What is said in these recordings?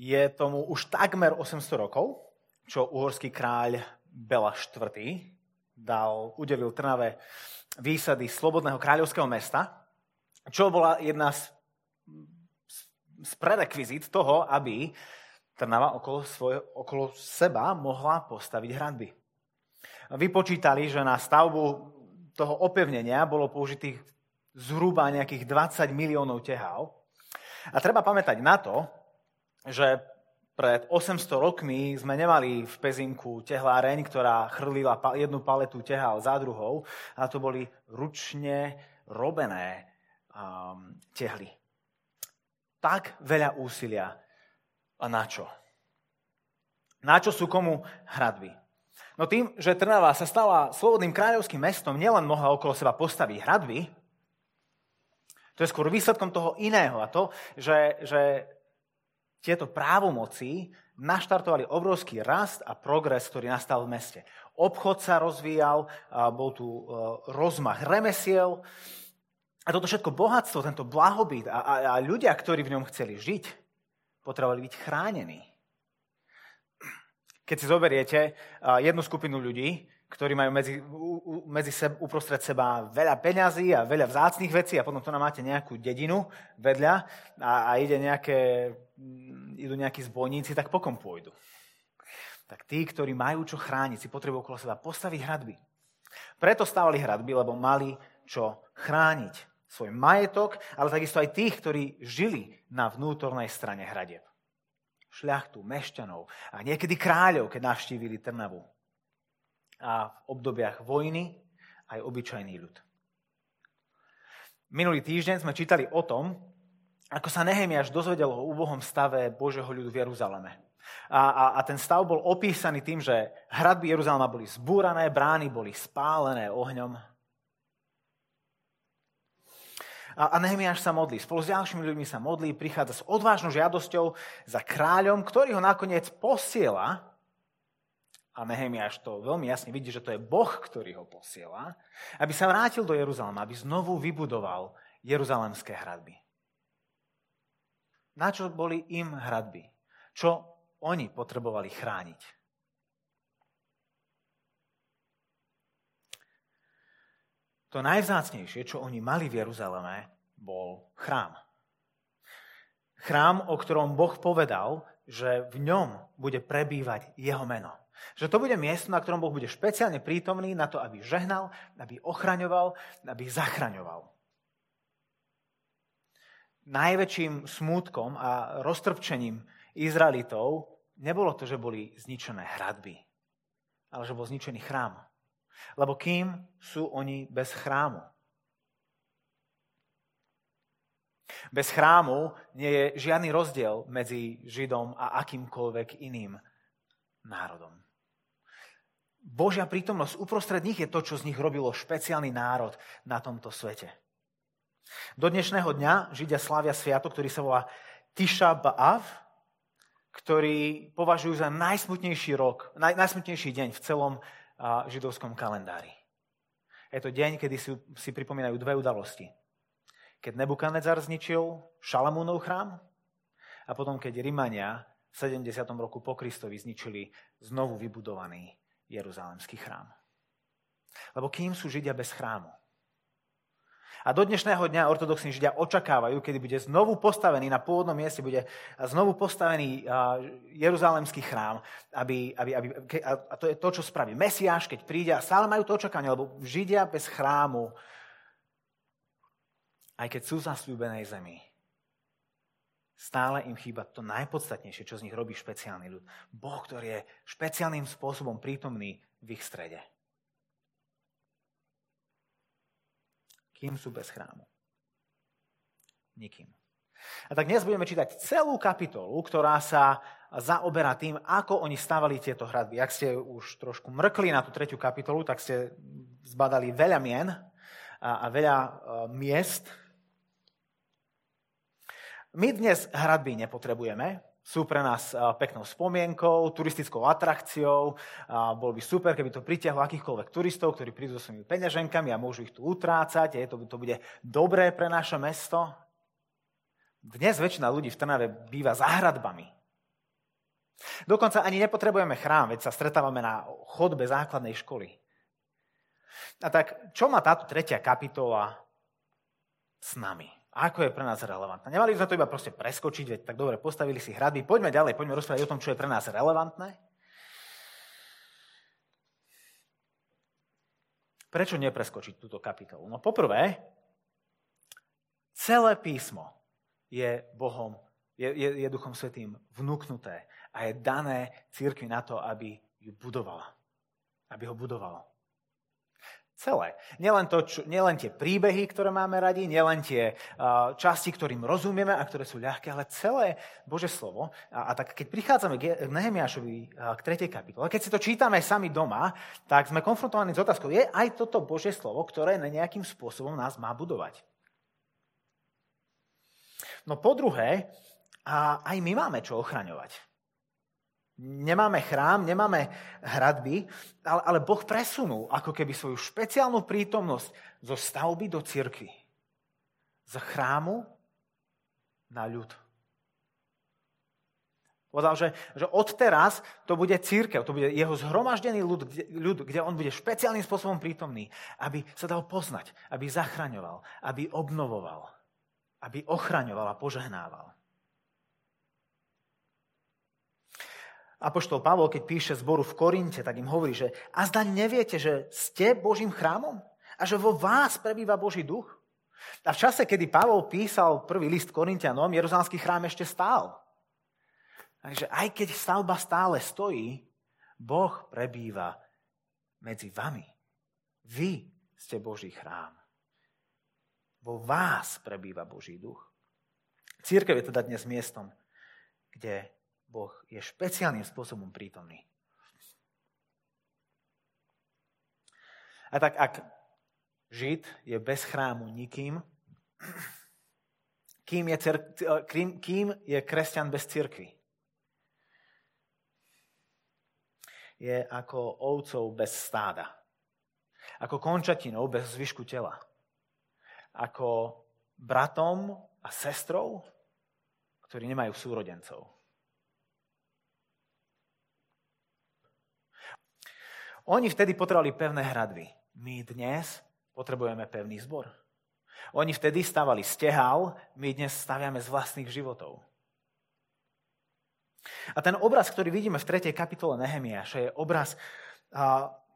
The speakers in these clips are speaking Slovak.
Je tomu už takmer 800 rokov, čo uhorský kráľ Bela IV. dal, udelil Trnave výsady slobodného kráľovského mesta, čo bola jedna z, z prerekvizit toho, aby Trnava okolo, svoje, okolo seba mohla postaviť hradby. Vypočítali, že na stavbu toho opevnenia bolo použitých zhruba nejakých 20 miliónov tehál. A treba pamätať na to, že pred 800 rokmi sme nemali v Pezinku tehláreň, ktorá chrlila jednu paletu tehál za druhou, a to boli ručne robené um, tehly. Tak veľa úsilia. A na čo? Na čo sú komu hradby? No tým, že Trnava sa stala slobodným kráľovským mestom, nielen mohla okolo seba postaviť hradby, to je skôr výsledkom toho iného a to, že, že tieto právomoci naštartovali obrovský rast a progres, ktorý nastal v meste. Obchod sa rozvíjal, bol tu e, rozmach remesiel a toto všetko bohatstvo, tento blahobyt a, a, a ľudia, ktorí v ňom chceli žiť, potrebovali byť chránení. Keď si zoberiete jednu skupinu ľudí, ktorí majú medzi, medzi seb, uprostred seba veľa peňazí a veľa vzácných vecí a potom tu nám máte nejakú dedinu vedľa a, a ide nejaké, mm, idú nejakí zbojníci, tak pokom pôjdu. Tak tí, ktorí majú čo chrániť, si potrebujú okolo seba postaviť hradby. Preto stávali hradby, lebo mali čo chrániť svoj majetok, ale takisto aj tých, ktorí žili na vnútornej strane hradieb. Šľachtu, mešťanov a niekedy kráľov, keď navštívili Trnavu a v obdobiach vojny aj obyčajný ľud. Minulý týždeň sme čítali o tom, ako sa Nehemiáš dozvedel o úbohom stave Božieho ľudu v Jeruzaleme. A, a, a ten stav bol opísaný tým, že hradby Jeruzalema boli zbúrané, brány boli spálené ohňom. A, a Nehemiáš sa modlí. Spolu s ďalšími ľuďmi sa modlí, prichádza s odvážnou žiadosťou za kráľom, ktorý ho nakoniec posiela a Nehemiáš to veľmi jasne vidí, že to je Boh, ktorý ho posiela, aby sa vrátil do Jeruzalema, aby znovu vybudoval jeruzalemské hradby. Na čo boli im hradby? Čo oni potrebovali chrániť? To najvzácnejšie, čo oni mali v Jeruzaleme, bol chrám. Chrám, o ktorom Boh povedal, že v ňom bude prebývať jeho meno. Že to bude miesto, na ktorom Boh bude špeciálne prítomný na to, aby žehnal, aby ochraňoval, aby zachraňoval. Najväčším smútkom a roztrpčením Izraelitov nebolo to, že boli zničené hradby, ale že bol zničený chrám. Lebo kým sú oni bez chrámu? Bez chrámu nie je žiadny rozdiel medzi Židom a akýmkoľvek iným národom. Božia prítomnosť uprostred nich je to, čo z nich robilo špeciálny národ na tomto svete. Do dnešného dňa Židia slávia sviatok, ktorý sa volá Tisha B'Av, ktorý považujú za najsmutnejší rok, naj, najsmutnejší deň v celom a, židovskom kalendári. Je to deň, kedy si, si pripomínajú dve udalosti. Keď Nebukadnezar zničil Šalamúnov chrám a potom, keď Rimania v 70. roku po Kristovi zničili znovu vybudovaný Jeruzalemský chrám. Lebo kým sú Židia bez chrámu? A do dnešného dňa ortodoxní Židia očakávajú, kedy bude znovu postavený na pôvodnom mieste, bude znovu postavený Jeruzalemský chrám, aby, aby, aby, a to je to, čo spraví Mesiáš, keď príde a stále majú to očakávanie, lebo Židia bez chrámu, aj keď sú v zasľúbenej zemi, Stále im chýba to najpodstatnejšie, čo z nich robí špeciálny ľud. Boh, ktorý je špeciálnym spôsobom prítomný v ich strede. Kým sú bez chrámu? Nikým. A tak dnes budeme čítať celú kapitolu, ktorá sa zaoberá tým, ako oni stávali tieto hradby. Ak ste už trošku mrkli na tú tretiu kapitolu, tak ste zbadali veľa mien a, veľa uh, miest, my dnes hradby nepotrebujeme, sú pre nás peknou spomienkou, turistickou atrakciou. Bolo by super, keby to pritiahlo akýchkoľvek turistov, ktorí prídu so svojimi peňaženkami a môžu ich tu utrácať. Je, to, to bude dobré pre naše mesto. Dnes väčšina ľudí v Trnave býva za hradbami. Dokonca ani nepotrebujeme chrám, veď sa stretávame na chodbe základnej školy. A tak, čo má táto tretia kapitola s nami? Ako je pre nás relevantná? Nemali by sme to iba proste preskočiť, veď tak dobre, postavili si hradby. Poďme ďalej, poďme rozprávať o tom, čo je pre nás relevantné. Prečo nepreskočiť túto kapitolu? No poprvé, celé písmo je Bohom, je, je, je Duchom Svetým vnúknuté a je dané církvi na to, aby ju budovala. Aby ho budovalo. Celé. Nielen, to, čo, nielen tie príbehy, ktoré máme radi, nielen tie uh, časti, ktorým rozumieme a ktoré sú ľahké, ale celé Bože slovo. A, a tak keď prichádzame k Nehemiášovi uh, k 3. kapitole, keď si to čítame sami doma, tak sme konfrontovaní s otázkou, je aj toto Bože slovo, ktoré nejakým spôsobom nás má budovať. No po druhé, a aj my máme čo ochraňovať. Nemáme chrám, nemáme hradby, ale, ale Boh presunul ako keby svoju špeciálnu prítomnosť zo stavby do cirkvi. Z chrámu na ľud. Povedal, že, že odteraz to bude církev, to bude jeho zhromaždený ľud kde, ľud, kde on bude špeciálnym spôsobom prítomný, aby sa dal poznať, aby zachraňoval, aby obnovoval, aby ochraňoval a požehnával. Apoštol Pavol, keď píše zboru v Korinte, tak im hovorí, že a zda neviete, že ste Božím chrámom a že vo vás prebýva Boží duch? A v čase, kedy Pavol písal prvý list Korintianom, Jeruzalemský chrám ešte stál. Takže aj keď stavba stále stojí, Boh prebýva medzi vami. Vy ste Boží chrám. Vo vás prebýva Boží duch. Církev je teda dnes miestom, kde Boh je špeciálnym spôsobom prítomný. A tak ak Žid je bez chrámu nikým, kým je, cer- kým, kým je kresťan bez cirkvy? Je ako ovcov bez stáda. Ako končatinou bez zvyšku tela. Ako bratom a sestrou, ktorí nemajú súrodencov. Oni vtedy potrebovali pevné hradby. My dnes potrebujeme pevný zbor. Oni vtedy stavali stehal, my dnes staviame z vlastných životov. A ten obraz, ktorý vidíme v 3. kapitole Nehemiáša, je obraz,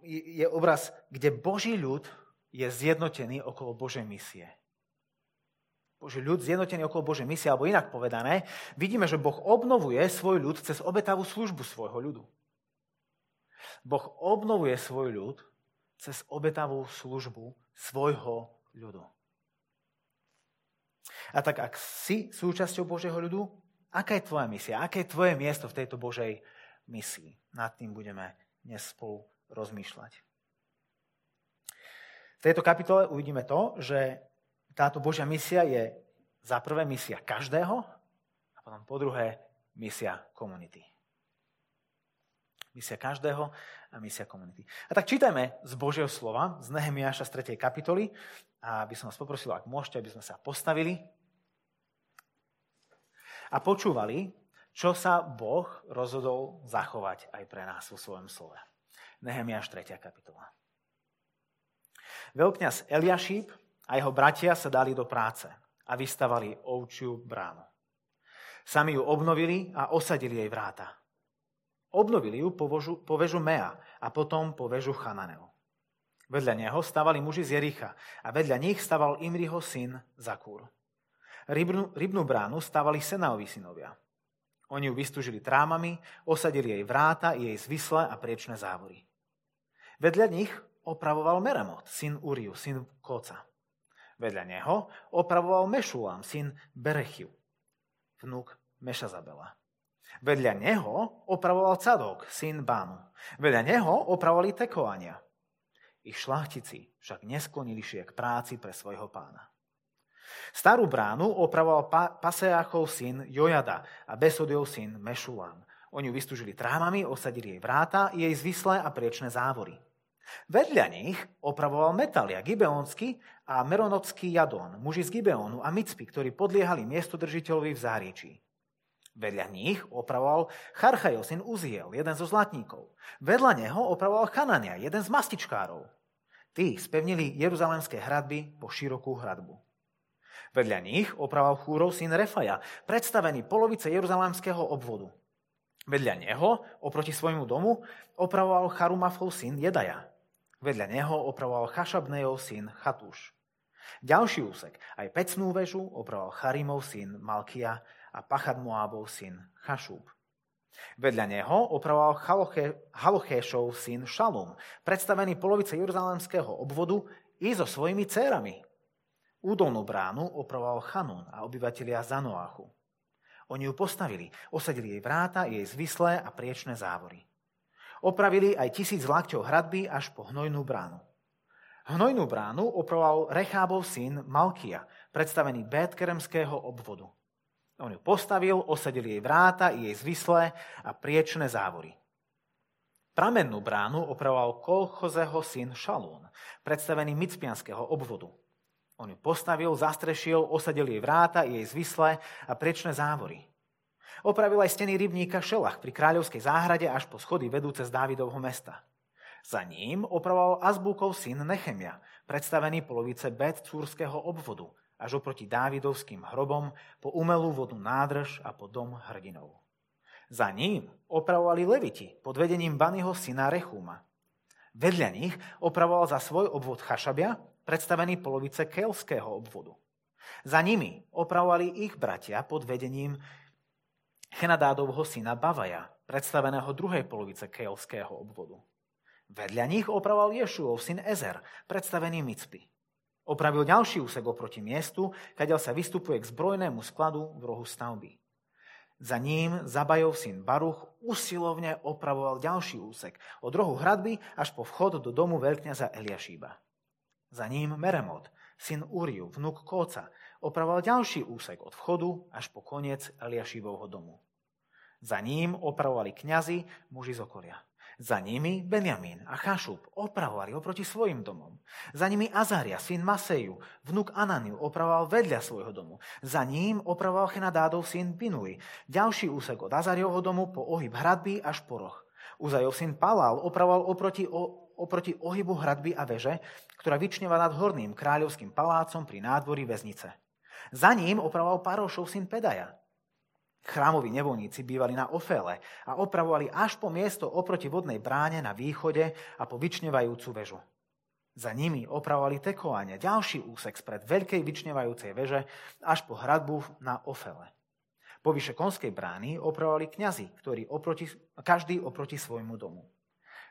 je obraz, kde Boží ľud je zjednotený okolo Božej misie. Boží ľud zjednotený okolo Božej misie, alebo inak povedané, vidíme, že Boh obnovuje svoj ľud cez obetavú službu svojho ľudu. Boh obnovuje svoj ľud cez obetavú službu svojho ľudu. A tak ak si súčasťou Božieho ľudu, aká je tvoja misia? Aké je tvoje miesto v tejto Božej misii? Nad tým budeme dnes spolu rozmýšľať. V tejto kapitole uvidíme to, že táto Božia misia je za prvé misia každého a potom po druhé misia komunity. Misia každého a misia komunity. A tak čítajme z Božieho slova, z Nehemiáša z 3. kapitoly. A aby som vás poprosil, ak môžete, aby sme sa postavili a počúvali, čo sa Boh rozhodol zachovať aj pre nás vo svojom slove. Nehemiáš 3. kapitola. Veľkňaz Eliašíp a jeho bratia sa dali do práce a vystavali ovčiu bránu. Sami ju obnovili a osadili jej vráta Obnovili ju po, vožu, po vežu Mea a potom po vežu Chananeu. Vedľa neho stavali muži z Jericha a vedľa nich staval Imriho syn Zakúr. Rybnú, rybnú bránu stavali Senaovi synovia. Oni ju vystúžili trámami, osadili jej vráta, jej zvisle a priečné závory. Vedľa nich opravoval Meremot, syn Uriu, syn Koca. Vedľa neho opravoval Mešulám, syn Berechiu, vnúk Mešazabela. Vedľa neho opravoval Cadok, syn Bánu. Vedľa neho opravovali Tekoania. Ich šlachtici však nesklonili šie k práci pre svojho pána. Starú bránu opravoval pa- Paseachov syn Jojada a Besodiov syn Mešulám. Oni ju vystúžili trámami, osadili jej vráta, jej zvislé a priečné závory. Vedľa nich opravoval Metalia, Gibeonský a Meronocký Jadon, muži z Gibeonu a Micpy, ktorí podliehali miestodržiteľovi v záričí. Vedľa nich opravoval Charchajo, syn Uziel, jeden zo zlatníkov. Vedľa neho opravoval Chanania, jeden z mastičkárov. Tí spevnili jeruzalemské hradby po širokú hradbu. Vedľa nich opravoval Chúrov syn Refaja, predstavený polovice jeruzalemského obvodu. Vedľa neho, oproti svojmu domu, opravoval Charumafov syn Jedaja. Vedľa neho opravoval Chašabnejov syn Chatúš. Ďalší úsek, aj pecnú väžu, opravoval Charimov syn Malkia a Pachad Moábov syn Chašúb. Vedľa neho opravoval Halochéšov syn Šalum, predstavený polovice jeruzalemského obvodu i so svojimi dcerami. Údolnú bránu opravoval Chanún a obyvatelia Zanoáchu. Oni ju postavili, osadili jej vráta, jej zvislé a priečné závory. Opravili aj tisíc lakťov hradby až po hnojnú bránu. Hnojnú bránu opravoval Rechábov syn Malkia, predstavený Bétkeremského obvodu. On ju postavil, osadil jej vráta jej zvislé a priečné závory. Pramennú bránu opravoval Kolchozeho syn Šalún, predstavený Micpianského obvodu. On ju postavil, zastrešil, osadil jej vráta jej zvislé a priečné závory. Opravil aj steny rybníka Šelach pri kráľovskej záhrade až po schody vedúce z Dávidovho mesta. Za ním opravoval Azbúkov syn Nechemia, predstavený polovice Bet obvodu, až oproti Dávidovským hrobom, po umelú vodu nádrž a po dom hrdinov. Za ním opravovali leviti pod vedením Banyho syna Rechúma. Vedľa nich opravoval za svoj obvod Chašabia, predstavený polovice Kelského obvodu. Za nimi opravovali ich bratia pod vedením Chenadádovho syna Bavaja, predstaveného druhej polovice Kelského obvodu. Vedľa nich opravoval Ješuov syn Ezer, predstavený Micpy. Opravil ďalší úsek oproti miestu, kadiaľ sa vystupuje k zbrojnému skladu v rohu stavby. Za ním Zabajov syn Baruch usilovne opravoval ďalší úsek od rohu hradby až po vchod do domu veľkňaza Eliašíba. Za ním Meremot, syn Uriu, vnuk Kóca, opravoval ďalší úsek od vchodu až po koniec Eliašíbovho domu. Za ním opravovali kňazi, muži z okolia. Za nimi Benjamín a Chašub opravovali oproti svojim domom. Za nimi Azaria, syn Maseju, vnuk Ananiu, opravoval vedľa svojho domu. Za ním opravoval Chenadádov syn Binui. Ďalší úsek od Azariovho domu po ohyb hradby až po roh. Uzajov syn Palal opravoval oproti, o, oproti ohybu hradby a veže, ktorá vyčneva nad horným kráľovským palácom pri nádvorí väznice. Za ním opravoval Parošov syn Pedaja. Chrámoví nevolníci bývali na Ofele a opravovali až po miesto oproti vodnej bráne na východe a po vyčnevajúcu väžu. Za nimi opravovali tekoania, ďalší úsek spred veľkej vyčnevajúcej veže až po hradbu na Ofele. Po vyše konskej brány opravovali kňazi, ktorí oproti, každý oproti svojmu domu.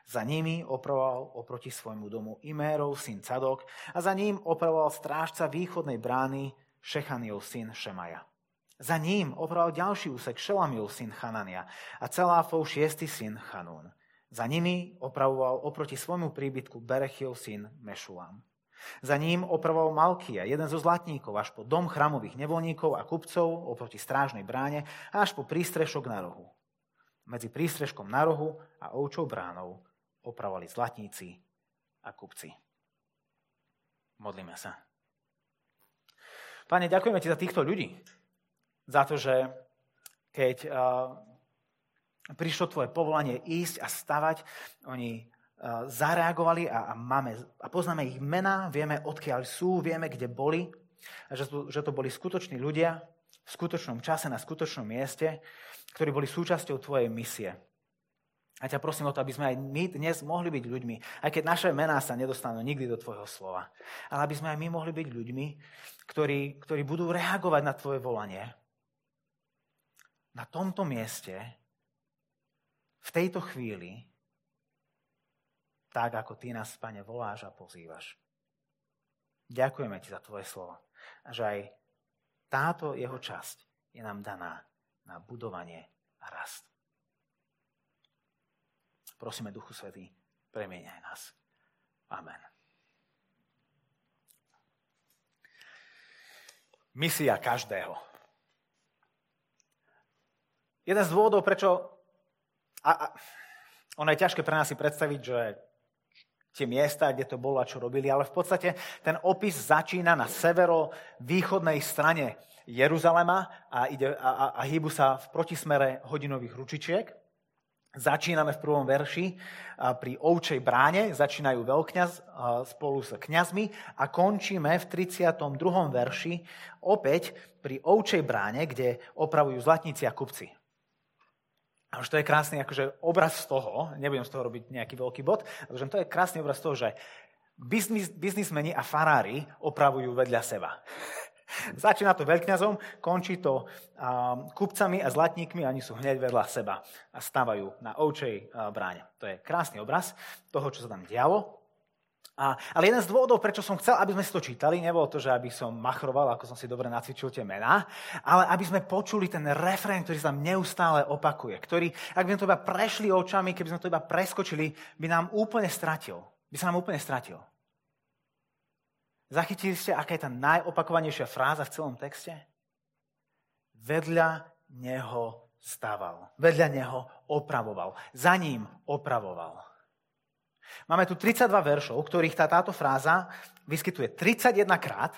Za nimi opravoval oproti svojmu domu Imérov syn Cadok a za ním opravoval strážca východnej brány Šechaniov syn Šemaja. Za ním opravoval ďalší úsek Šelamil syn Chanania a Celáfov šiestý syn Chanún. Za nimi opravoval oproti svojmu príbytku Berechil syn Mešulám. Za ním opravoval Malkia, jeden zo zlatníkov, až po dom chramových nevolníkov a kupcov oproti strážnej bráne a až po prístrešok na rohu. Medzi prístrežkom na rohu a ovčou bránou opravovali zlatníci a kupci. Modlíme sa. Pane, ďakujeme ti za týchto ľudí, za to, že keď uh, prišlo tvoje povolanie ísť a stavať, oni uh, zareagovali a, a, máme, a poznáme ich mena, vieme, odkiaľ sú, vieme, kde boli, že to, že to boli skutoční ľudia v skutočnom čase, na skutočnom mieste, ktorí boli súčasťou tvojej misie. A ťa prosím o to, aby sme aj my dnes mohli byť ľuďmi, aj keď naše mená sa nedostanú nikdy do tvojho slova, ale aby sme aj my mohli byť ľuďmi, ktorí, ktorí budú reagovať na tvoje volanie na tomto mieste, v tejto chvíli, tak ako ty nás, Pane, voláš a pozývaš. Ďakujeme ti za tvoje slovo. Že aj táto jeho časť je nám daná na budovanie a rast. Prosíme, Duchu Svetý, premieňaj nás. Amen. Misia každého. Jeden z dôvodov, prečo... A, a, ono je ťažké pre nás si predstaviť, že tie miesta, kde to bolo a čo robili, ale v podstate ten opis začína na severo-východnej strane Jeruzalema a, ide, a, a, a hýbu sa v protismere hodinových ručičiek. Začíname v prvom verši pri ovčej bráne, začínajú veľkňaz spolu s kňazmi a končíme v 32. verši opäť pri ovčej bráne, kde opravujú zlatníci a kupci. A už to je krásny akože obraz z toho, nebudem z toho robiť nejaký veľký bod, ale to je krásny obraz z toho, že biznis, biznismeni a farári opravujú vedľa seba. Začína to veľkňazom, končí to um, kupcami a zlatníkmi, oni sú hneď vedľa seba a stávajú na ovčej uh, bráne. To je krásny obraz toho, čo sa tam dialo. A, ale jeden z dôvodov, prečo som chcel, aby sme si to čítali, nebolo to, že aby som machroval, ako som si dobre nacvičil tie mená, ale aby sme počuli ten refrén, ktorý sa tam neustále opakuje, ktorý, ak by sme to iba prešli očami, keby sme to iba preskočili, by nám úplne stratil. By sa nám úplne stratil. Zachytili ste, aká je tá najopakovanejšia fráza v celom texte? Vedľa neho stával. Vedľa neho opravoval. Za ním opravoval. Máme tu 32 veršov, ktorých tá, táto fráza vyskytuje 31 krát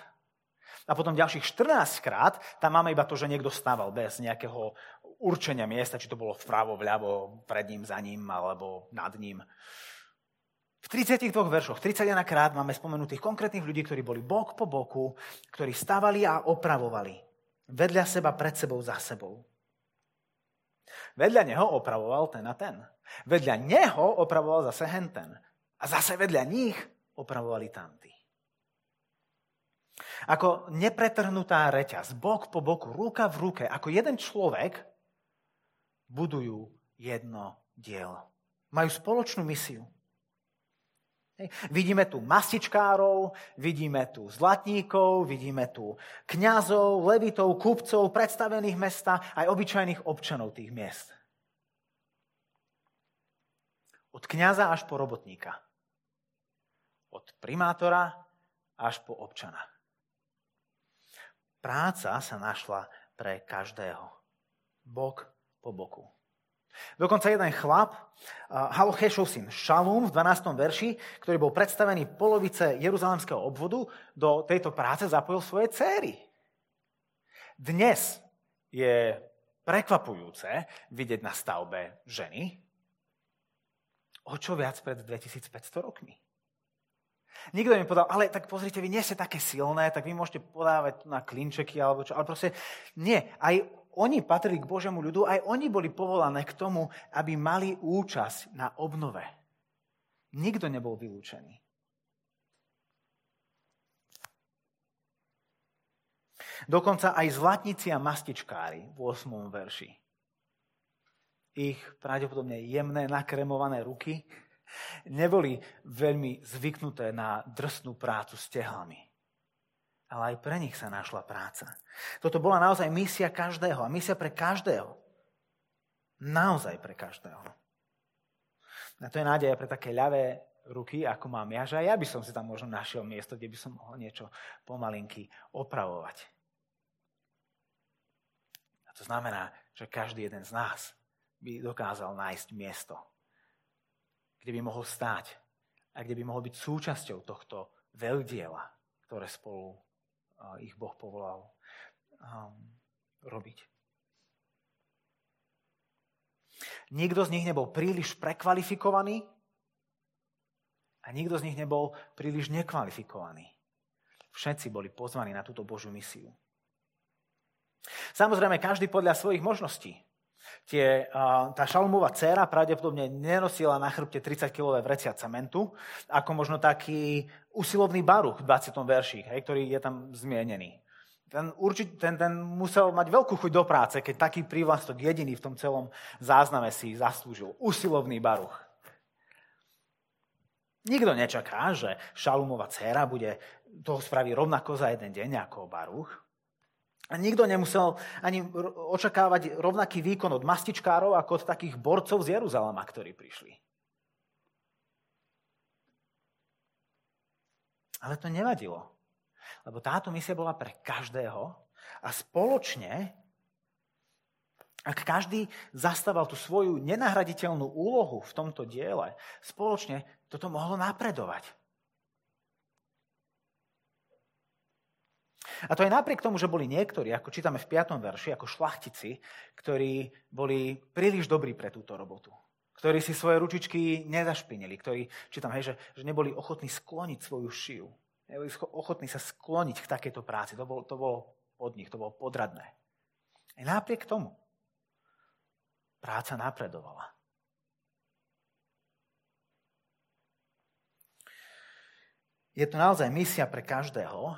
a potom ďalších 14 krát tam máme iba to, že niekto stával bez nejakého určenia miesta, či to bolo vpravo, vľavo, pred ním, za ním alebo nad ním. V 32 veršoch, 31 krát máme spomenutých konkrétnych ľudí, ktorí boli bok po boku, ktorí stavali a opravovali. Vedľa seba, pred sebou, za sebou. Vedľa neho opravoval ten a ten. Vedľa neho opravoval zase henten. A zase vedľa nich opravovali tamtí. Ako nepretrhnutá reťaz, bok po boku, ruka v ruke, ako jeden človek budujú jedno dielo. Majú spoločnú misiu. Vidíme tu mastičkárov, vidíme tu zlatníkov, vidíme tu kňazov, levitov, kupcov, predstavených mesta, aj obyčajných občanov tých miest. Od kňaza až po robotníka. Od primátora až po občana. Práca sa našla pre každého. Bok po boku. Dokonca jeden chlap, Halochešov syn Šalum v 12. verši, ktorý bol predstavený polovice jeruzalemského obvodu, do tejto práce zapojil svoje céry. Dnes je prekvapujúce vidieť na stavbe ženy, o čo viac pred 2500 rokmi. Nikto mi povedal, ale tak pozrite, vy nie ste také silné, tak vy môžete podávať na klinčeky alebo čo. Ale proste nie. Aj oni patrili k Božiemu ľudu, aj oni boli povolané k tomu, aby mali účasť na obnove. Nikto nebol vylúčený. Dokonca aj zlatníci a mastičkári v 8. verši. Ich pravdepodobne jemné, nakremované ruky neboli veľmi zvyknuté na drsnú prácu s tehlami ale aj pre nich sa našla práca. Toto bola naozaj misia každého a misia pre každého. Naozaj pre každého. A to je nádej pre také ľavé ruky, ako mám ja, že aj ja by som si tam možno našiel miesto, kde by som mohol niečo pomalinky opravovať. A to znamená, že každý jeden z nás by dokázal nájsť miesto, kde by mohol stáť a kde by mohol byť súčasťou tohto veľdiela, ktoré spolu ich Boh povolal um, robiť. Nikto z nich nebol príliš prekvalifikovaný a nikto z nich nebol príliš nekvalifikovaný. Všetci boli pozvaní na túto Božiu misiu. Samozrejme, každý podľa svojich možností. Tie, tá šalmová dcéra pravdepodobne nenosila na chrbte 30-kilové vrecia cementu, ako možno taký usilovný baruch v 20. verši, hej, ktorý je tam zmienený. Ten, určite, ten, ten musel mať veľkú chuť do práce, keď taký prívlastok jediný v tom celom zázname si zaslúžil. Usilovný baruch. Nikto nečaká, že Šalumová dcéra bude toho spraviť rovnako za jeden deň ako Baruch. A nikto nemusel ani očakávať rovnaký výkon od mastičkárov ako od takých borcov z Jeruzalema, ktorí prišli. Ale to nevadilo. Lebo táto misia bola pre každého a spoločne Ak každý zastával tú svoju nenahraditeľnú úlohu v tomto diele, spoločne toto mohlo napredovať. A to aj napriek tomu, že boli niektorí, ako čítame v 5. verši, ako šlachtici, ktorí boli príliš dobrí pre túto robotu. Ktorí si svoje ručičky nezašpinili, ktorí, čítam, hej, že, že neboli ochotní skloniť svoju šiju. Neboli ochotní sa skloniť k takejto práci. To bolo, to bolo od nich, to bolo podradné. Aj napriek tomu práca napredovala. Je to naozaj misia pre každého,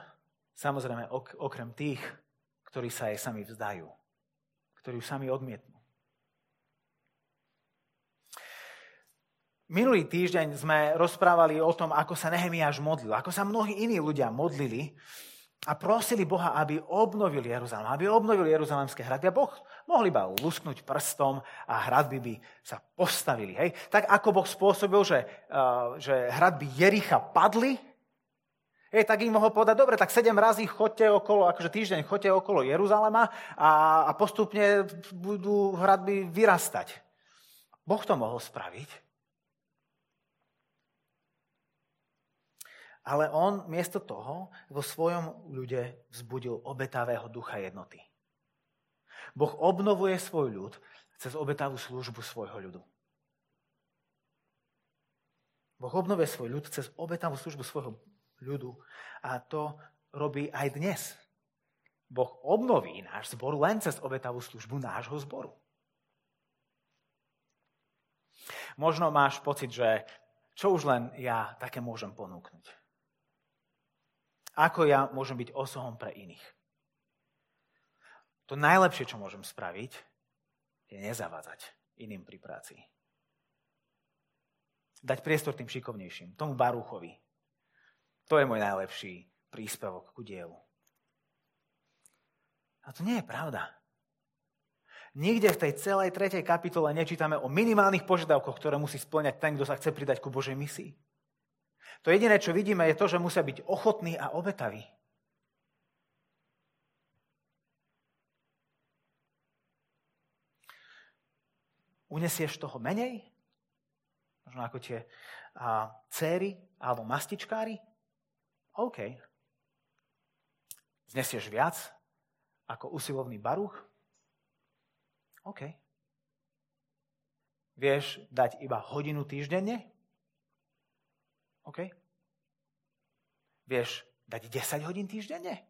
samozrejme ok- okrem tých, ktorí sa jej sami vzdajú, ktorí ju sami odmietnú. Minulý týždeň sme rozprávali o tom, ako sa Nehemiáš modlil, ako sa mnohí iní ľudia modlili a prosili Boha, aby obnovil Jeruzalém, aby obnovil Jeruzalemské hradby. A Boh mohol iba lusknúť prstom a hradby by sa postavili. Hej? Tak ako Boh spôsobil, že, uh, že hradby Jericha padli, hej, tak im mohol povedať, dobre, tak sedem razy chodte okolo, akože týždeň chodte okolo Jeruzalema a, a postupne budú hradby vyrastať. Boh to mohol spraviť. Ale on miesto toho vo svojom ľude vzbudil obetavého ducha jednoty. Boh obnovuje svoj ľud cez obetavú službu svojho ľudu. Boh obnovuje svoj ľud cez obetavú službu svojho ľudu a to robí aj dnes. Boh obnoví náš zbor len cez obetavú službu nášho zboru. Možno máš pocit, že čo už len ja také môžem ponúknuť. Ako ja môžem byť osohom pre iných? To najlepšie, čo môžem spraviť, je nezavádzať iným pri práci. Dať priestor tým šikovnejším, tomu Barúchovi. To je môj najlepší príspevok ku dielu. A to nie je pravda. Nikde v tej celej tretej kapitole nečítame o minimálnych požiadavkoch, ktoré musí splňať ten, kto sa chce pridať ku Božej misii. To jediné, čo vidíme, je to, že musia byť ochotní a obetaví. Unesieš toho menej? Možno ako tie a, céry alebo mastičkári? OK. Znesieš viac ako usilovný baruch? OK. Vieš dať iba hodinu týždenne? OK? Vieš dať 10 hodín týždenne?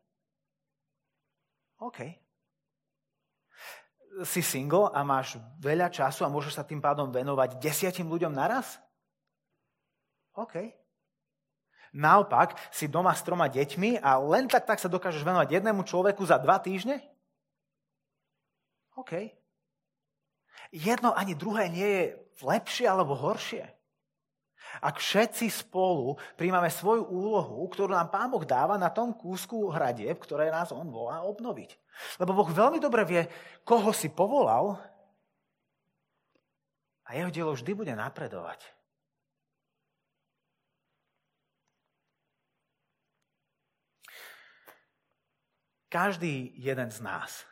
OK. Si single a máš veľa času a môžeš sa tým pádom venovať desiatim ľuďom naraz? OK. Naopak, si doma s troma deťmi a len tak, tak sa dokážeš venovať jednému človeku za dva týždne? OK. Jedno ani druhé nie je lepšie alebo horšie. Ak všetci spolu príjmame svoju úlohu, ktorú nám Pán Boh dáva na tom kúsku hradieb, ktoré nás On volá obnoviť. Lebo Boh veľmi dobre vie, koho si povolal a jeho dielo vždy bude napredovať. Každý jeden z nás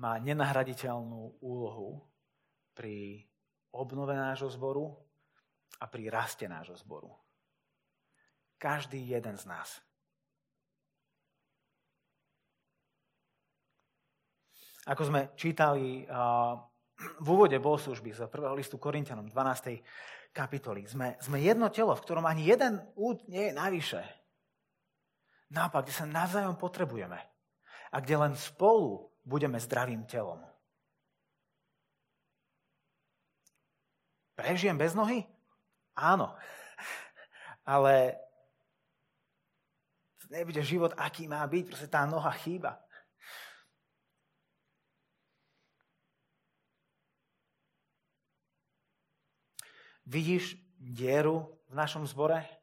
má nenahraditeľnú úlohu pri obnove nášho zboru, a pri raste nášho zboru. Každý jeden z nás. Ako sme čítali v úvode bohoslužby z prvého listu Korintianom 12. kapitoly, sme, sme jedno telo, v ktorom ani jeden úd nie je navyše. Naopak, kde sa navzájom potrebujeme a kde len spolu budeme zdravým telom. Prežijem bez nohy? Áno. Ale nebude život, aký má byť. Proste tá noha chýba. Vidíš dieru v našom zbore?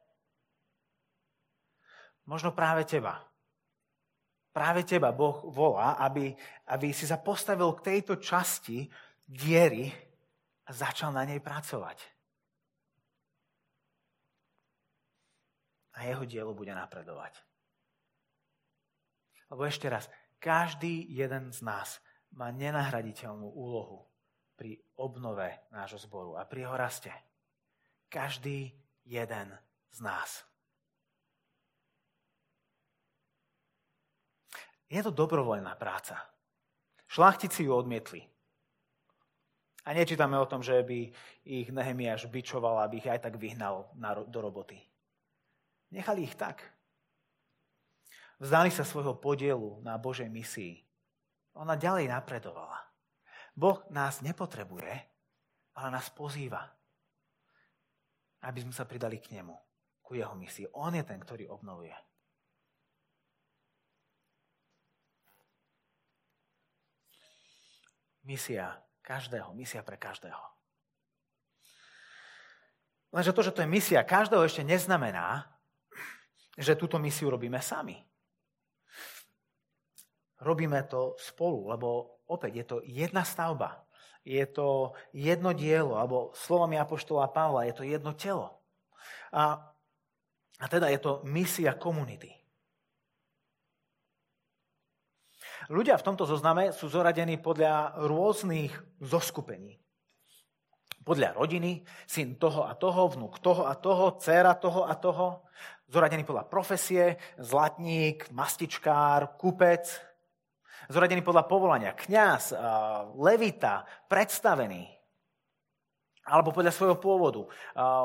Možno práve teba. Práve teba Boh volá, aby, aby si sa postavil k tejto časti diery a začal na nej pracovať. a jeho dielo bude napredovať. Lebo ešte raz, každý jeden z nás má nenahraditeľnú úlohu pri obnove nášho zboru a pri jeho raste. Každý jeden z nás. Je to dobrovoľná práca. Šlachtici ju odmietli. A nečítame o tom, že by ich Nehemiáš bičoval, aby ich aj tak vyhnal do roboty. Nechali ich tak. Vzdali sa svojho podielu na Božej misii. Ona ďalej napredovala. Boh nás nepotrebuje, ale nás pozýva, aby sme sa pridali k nemu, ku jeho misii. On je ten, ktorý obnovuje. Misia každého, misia pre každého. Lenže to, že to je misia každého, ešte neznamená, že túto misiu robíme sami. Robíme to spolu, lebo opäť je to jedna stavba. Je to jedno dielo, alebo slovami Apoštola Pavla, je to jedno telo. A, a teda je to misia komunity. Ľudia v tomto zozname sú zoradení podľa rôznych zoskupení. Podľa rodiny, syn toho a toho, vnúk toho a toho, dcera toho a toho. Zoradení podľa profesie, zlatník, mastičkár, kupec. Zoradení podľa povolania, kňaz, levita, predstavený. Alebo podľa svojho pôvodu.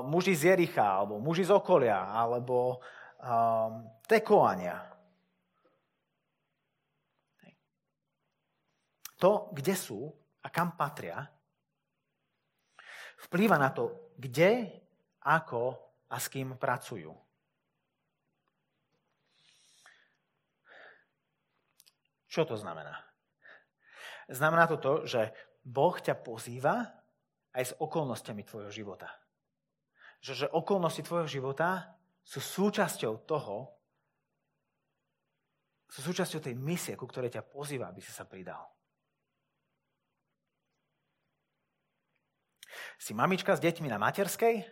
Muži z Jericha, alebo muži z okolia, alebo tekoania. To, kde sú a kam patria, vplýva na to, kde, ako a s kým pracujú. Čo to znamená? Znamená to to, že Boh ťa pozýva aj s okolnostiami tvojho života. Že, že okolnosti tvojho života sú súčasťou toho, sú súčasťou tej misie, ku ktorej ťa pozýva, aby si sa pridal. Si mamička s deťmi na materskej?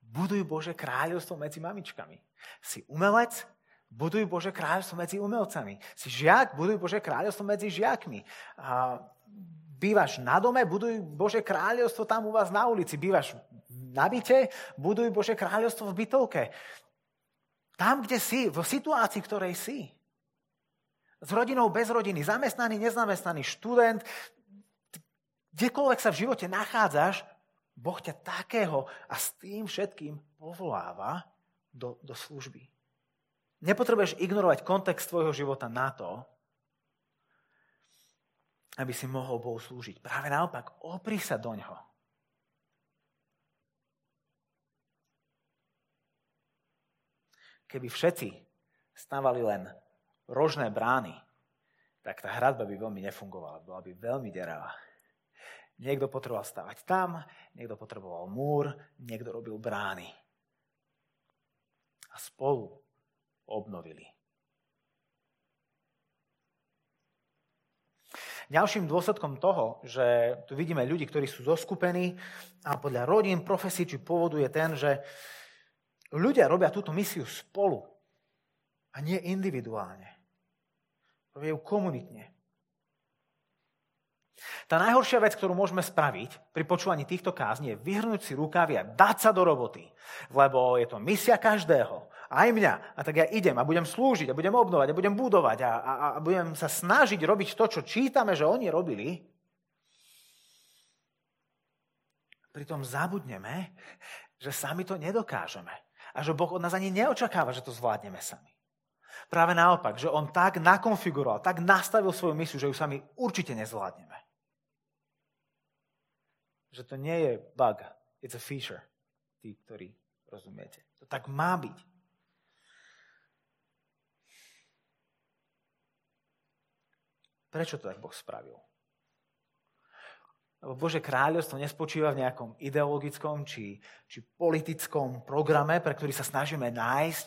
Buduj Bože kráľovstvo medzi mamičkami. Si umelec? Buduj Bože kráľovstvo medzi umelcami. Si žiak? Buduj Bože kráľovstvo medzi žiakmi. A bývaš na dome? Buduj Bože kráľovstvo tam u vás na ulici. Bývaš na byte? Buduj Bože kráľovstvo v bytovke. Tam, kde si, v situácii, ktorej si. S rodinou, bez rodiny, zamestnaný, nezamestnaný, študent, kdekoľvek sa v živote nachádzaš, Boh ťa takého a s tým všetkým povoláva do, do služby. Nepotrebuješ ignorovať kontext tvojho života na to, aby si mohol Bohu slúžiť. Práve naopak, opri sa do ňoho. Keby všetci stávali len rožné brány, tak tá hradba by veľmi nefungovala, bola by veľmi deravá. Niekto potreboval stavať tam, niekto potreboval múr, niekto robil brány. A spolu obnovili. Ďalším dôsledkom toho, že tu vidíme ľudí, ktorí sú zoskupení a podľa rodín, profesí či pôvodu je ten, že ľudia robia túto misiu spolu a nie individuálne. Robia ju komunitne. Tá najhoršia vec, ktorú môžeme spraviť pri počúvaní týchto kázni, je vyhrnúť si rukávy a dať sa do roboty. Lebo je to misia každého, aj mňa. A tak ja idem a budem slúžiť a budem obnovať a budem budovať a, a, a budem sa snažiť robiť to, čo čítame, že oni robili. Pritom zabudneme, že sami to nedokážeme. A že Boh od nás ani neočakáva, že to zvládneme sami. Práve naopak, že on tak nakonfiguroval, tak nastavil svoju misiu, že ju sami určite nezvládneme. Že to nie je bug, it's a feature. Tí, ktorí rozumiete. To tak má byť. Prečo to tak Boh spravil? Lebo Bože kráľovstvo nespočíva v nejakom ideologickom či, či politickom programe, pre ktorý sa snažíme nájsť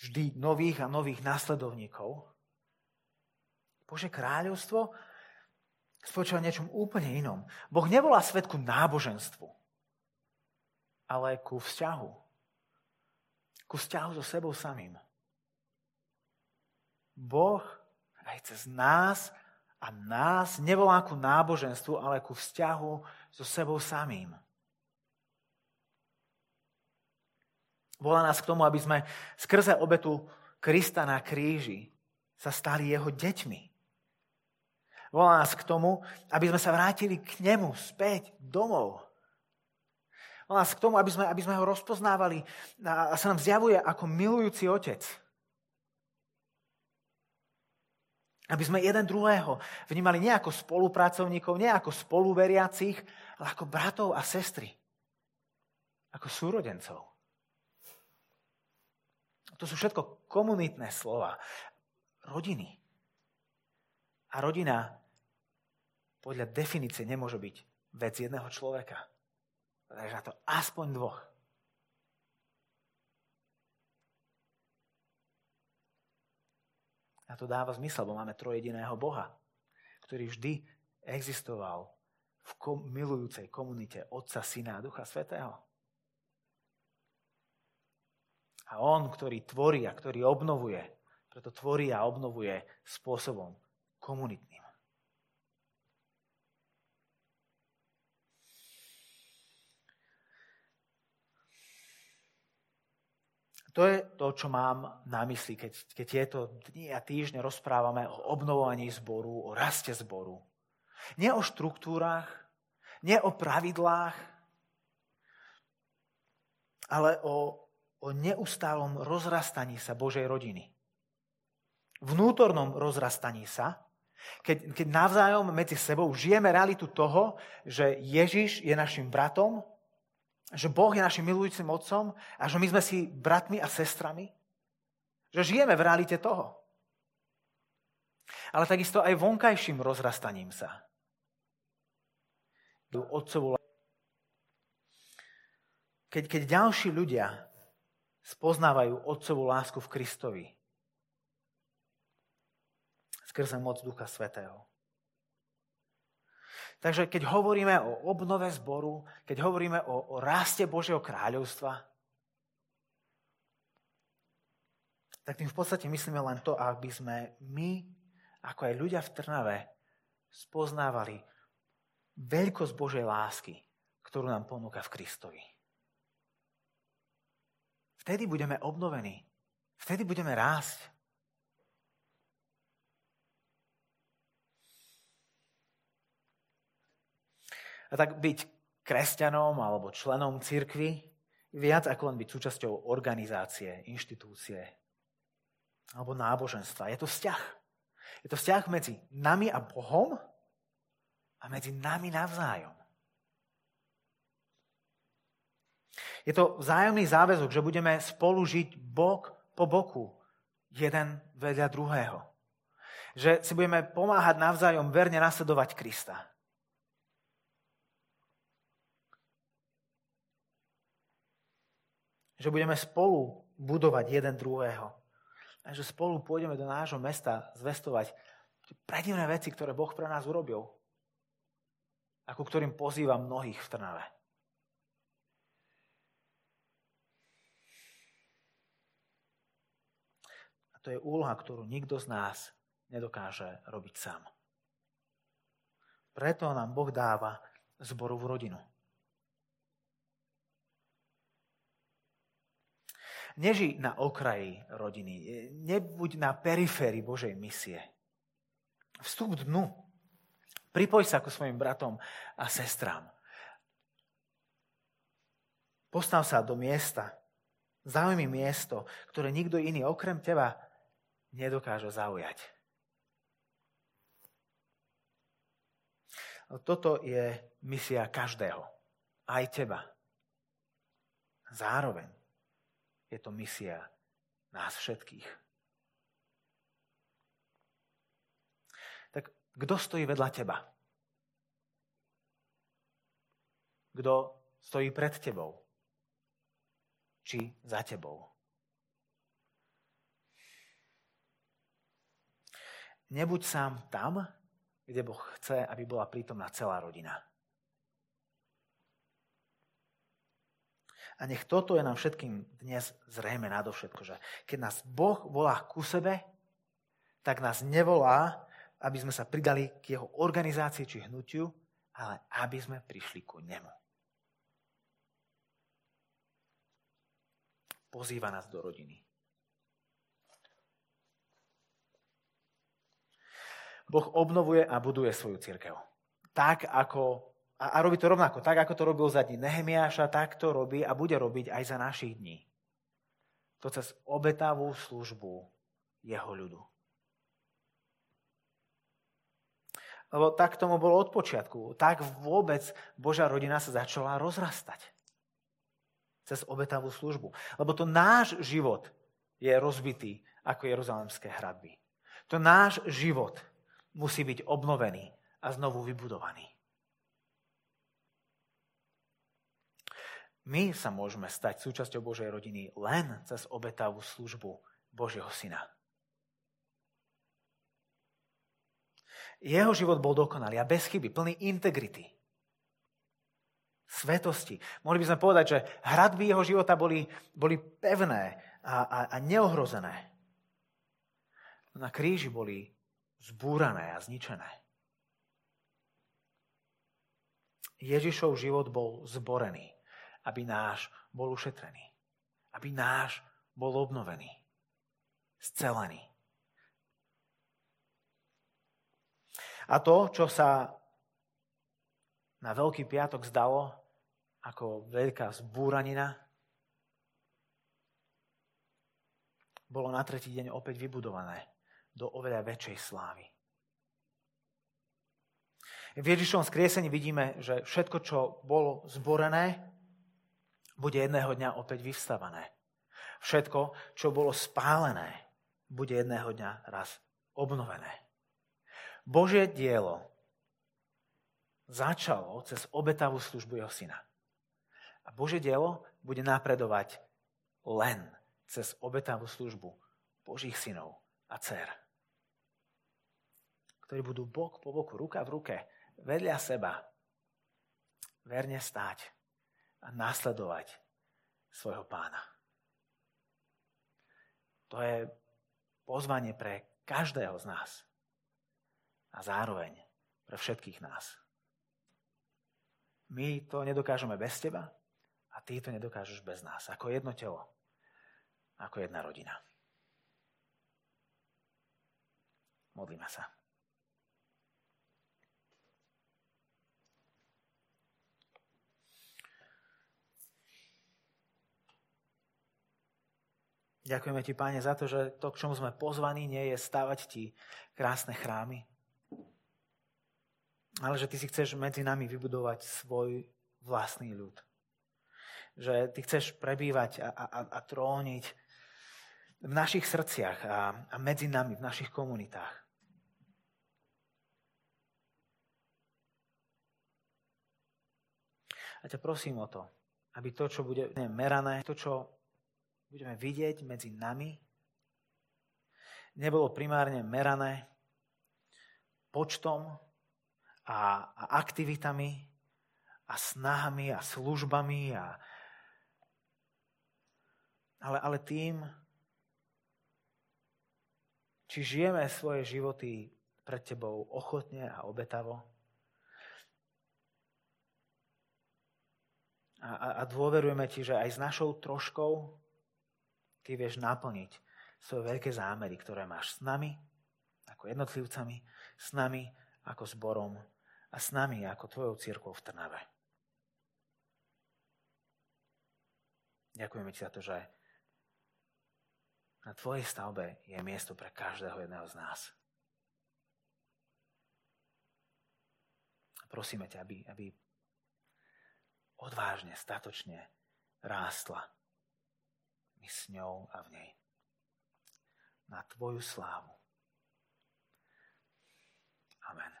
vždy nových a nových následovníkov. Bože kráľovstvo spočíva niečom úplne inom. Boh nevolá svet ku náboženstvu, ale ku vzťahu. Ku vzťahu so sebou samým. Boh aj cez nás A nás nevolá ku náboženstvu, ale ku vzťahu so sebou samým. Volá nás k tomu, aby sme skrze obetu Krista na kríži sa stali jeho deťmi. Volá nás k tomu, aby sme sa vrátili k nemu späť domov. Volá nás k tomu, aby sme, aby sme ho rozpoznávali a sa nám zjavuje ako milujúci otec. Aby sme jeden druhého vnímali nie ako spolupracovníkov, nie ako spoluveriacich, ale ako bratov a sestry. Ako súrodencov. To sú všetko komunitné slova. Rodiny. A rodina podľa definície nemôže byť vec jedného človeka. Takže na to aspoň dvoch. A to dáva zmysel, bo máme trojediného Boha, ktorý vždy existoval v kom- milujúcej komunite Otca, Syna a Ducha Svetého. A On, ktorý tvorí a ktorý obnovuje, preto tvorí a obnovuje spôsobom komunitným. To je to, čo mám na mysli, keď, keď tieto dni a týždne rozprávame o obnovovaní zboru, o raste zboru. Nie o štruktúrach, nie o pravidlách, ale o, o neustálom rozrastaní sa Božej rodiny. Vnútornom rozrastaní sa, keď, keď navzájom medzi sebou žijeme realitu toho, že Ježiš je našim bratom, že Boh je našim milujúcim otcom a že my sme si bratmi a sestrami. Že žijeme v realite toho. Ale takisto aj vonkajším rozrastaním sa. Keď, keď ďalší ľudia spoznávajú otcovú lásku v Kristovi skrze moc Ducha Svetého, Takže keď hovoríme o obnove zboru, keď hovoríme o, o raste Božieho kráľovstva, tak tým v podstate myslíme len to, aby sme my, ako aj ľudia v Trnave, spoznávali veľkosť Božej lásky, ktorú nám ponúka v Kristovi. Vtedy budeme obnovení. Vtedy budeme rásť. Tak byť kresťanom alebo členom cirkvy viac ako len byť súčasťou organizácie, inštitúcie alebo náboženstva. Je to vzťah. Je to vzťah medzi nami a Bohom a medzi nami navzájom. Je to vzájomný záväzok, že budeme spolu žiť bok po boku, jeden vedľa druhého. Že si budeme pomáhať navzájom verne nasledovať Krista. Že budeme spolu budovať jeden druhého. A že spolu pôjdeme do nášho mesta zvestovať predivné veci, ktoré Boh pre nás urobil. Ako ktorým pozýva mnohých v Trnave. A to je úloha, ktorú nikto z nás nedokáže robiť sám. Preto nám Boh dáva zborovú rodinu. Neži na okraji rodiny. Nebuď na periférii Božej misie. Vstup dnu. Pripoj sa ku svojim bratom a sestrám. Postav sa do miesta. Zaujmi miesto, ktoré nikto iný okrem teba nedokáže zaujať. Toto je misia každého. Aj teba. Zároveň je to misia nás všetkých. Tak kto stojí vedľa teba? Kto stojí pred tebou? Či za tebou? Nebuď sám tam, kde Boh chce, aby bola prítomná celá rodina. A nech toto je nám všetkým dnes zrejme nadovšetko, že keď nás Boh volá ku sebe, tak nás nevolá aby sme sa pridali k jeho organizácii či hnutiu, ale aby sme prišli ku nemu. Pozýva nás do rodiny. Boh obnovuje a buduje svoju církev. Tak ako, a, a robí to rovnako, tak ako to robil za dní Nehemiáša, tak to robí a bude robiť aj za našich dní. To cez obetavú službu jeho ľudu. Lebo tak tomu bolo od počiatku. Tak vôbec Božia rodina sa začala rozrastať. Cez obetavú službu. Lebo to náš život je rozbitý ako jeruzalemské hradby. To náš život musí byť obnovený a znovu vybudovaný. My sa môžeme stať súčasťou Božej rodiny len cez obetavú službu Božieho Syna. Jeho život bol dokonalý a bez chyby, plný integrity. Svetosti. Mohli by sme povedať, že hradby jeho života boli, boli pevné a, a, a neohrozené. Na kríži boli zbúrané a zničené. Ježišov život bol zborený, aby náš bol ušetrený. Aby náš bol obnovený. Scelený. A to, čo sa na Veľký piatok zdalo ako veľká zbúranina, bolo na tretí deň opäť vybudované do oveľa väčšej slávy. V Ježišovom skriesení vidíme, že všetko, čo bolo zborené, bude jedného dňa opäť vyvstavané. Všetko, čo bolo spálené, bude jedného dňa raz obnovené. Božie dielo začalo cez obetavú službu jeho syna. A Božie dielo bude napredovať len cez obetavú službu Božích synov a dcer, ktorí budú bok po boku, ruka v ruke, vedľa seba, verne stáť a nasledovať svojho pána. To je pozvanie pre každého z nás a zároveň pre všetkých nás. My to nedokážeme bez teba a ty to nedokážeš bez nás. Ako jedno telo, ako jedna rodina. Modlíme sa. Ďakujeme ti, Páne, za to, že to, k čomu sme pozvaní, nie je stavať ti krásne chrámy, ale že ty si chceš medzi nami vybudovať svoj vlastný ľud. Že ty chceš prebývať a, a, a tróniť v našich srdciach a, a medzi nami, v našich komunitách. A ťa prosím o to, aby to, čo bude merané, to, čo budeme vidieť medzi nami, nebolo primárne merané počtom a, a aktivitami a snahami a službami a, ale, ale tým, či žijeme svoje životy pred tebou ochotne a obetavo. A, a, a dôverujeme ti, že aj s našou troškou ty vieš naplniť svoje veľké zámery, ktoré máš s nami, ako jednotlivcami, s nami, ako zborom a s nami ako tvojou církou v Trnave. Ďakujeme ti za to, že na tvojej stavbe je miesto pre každého jedného z nás. Prosíme ťa, aby, aby odvážne, statočne rástla my s ňou a v nej. Na Tvoju slávu. Amen.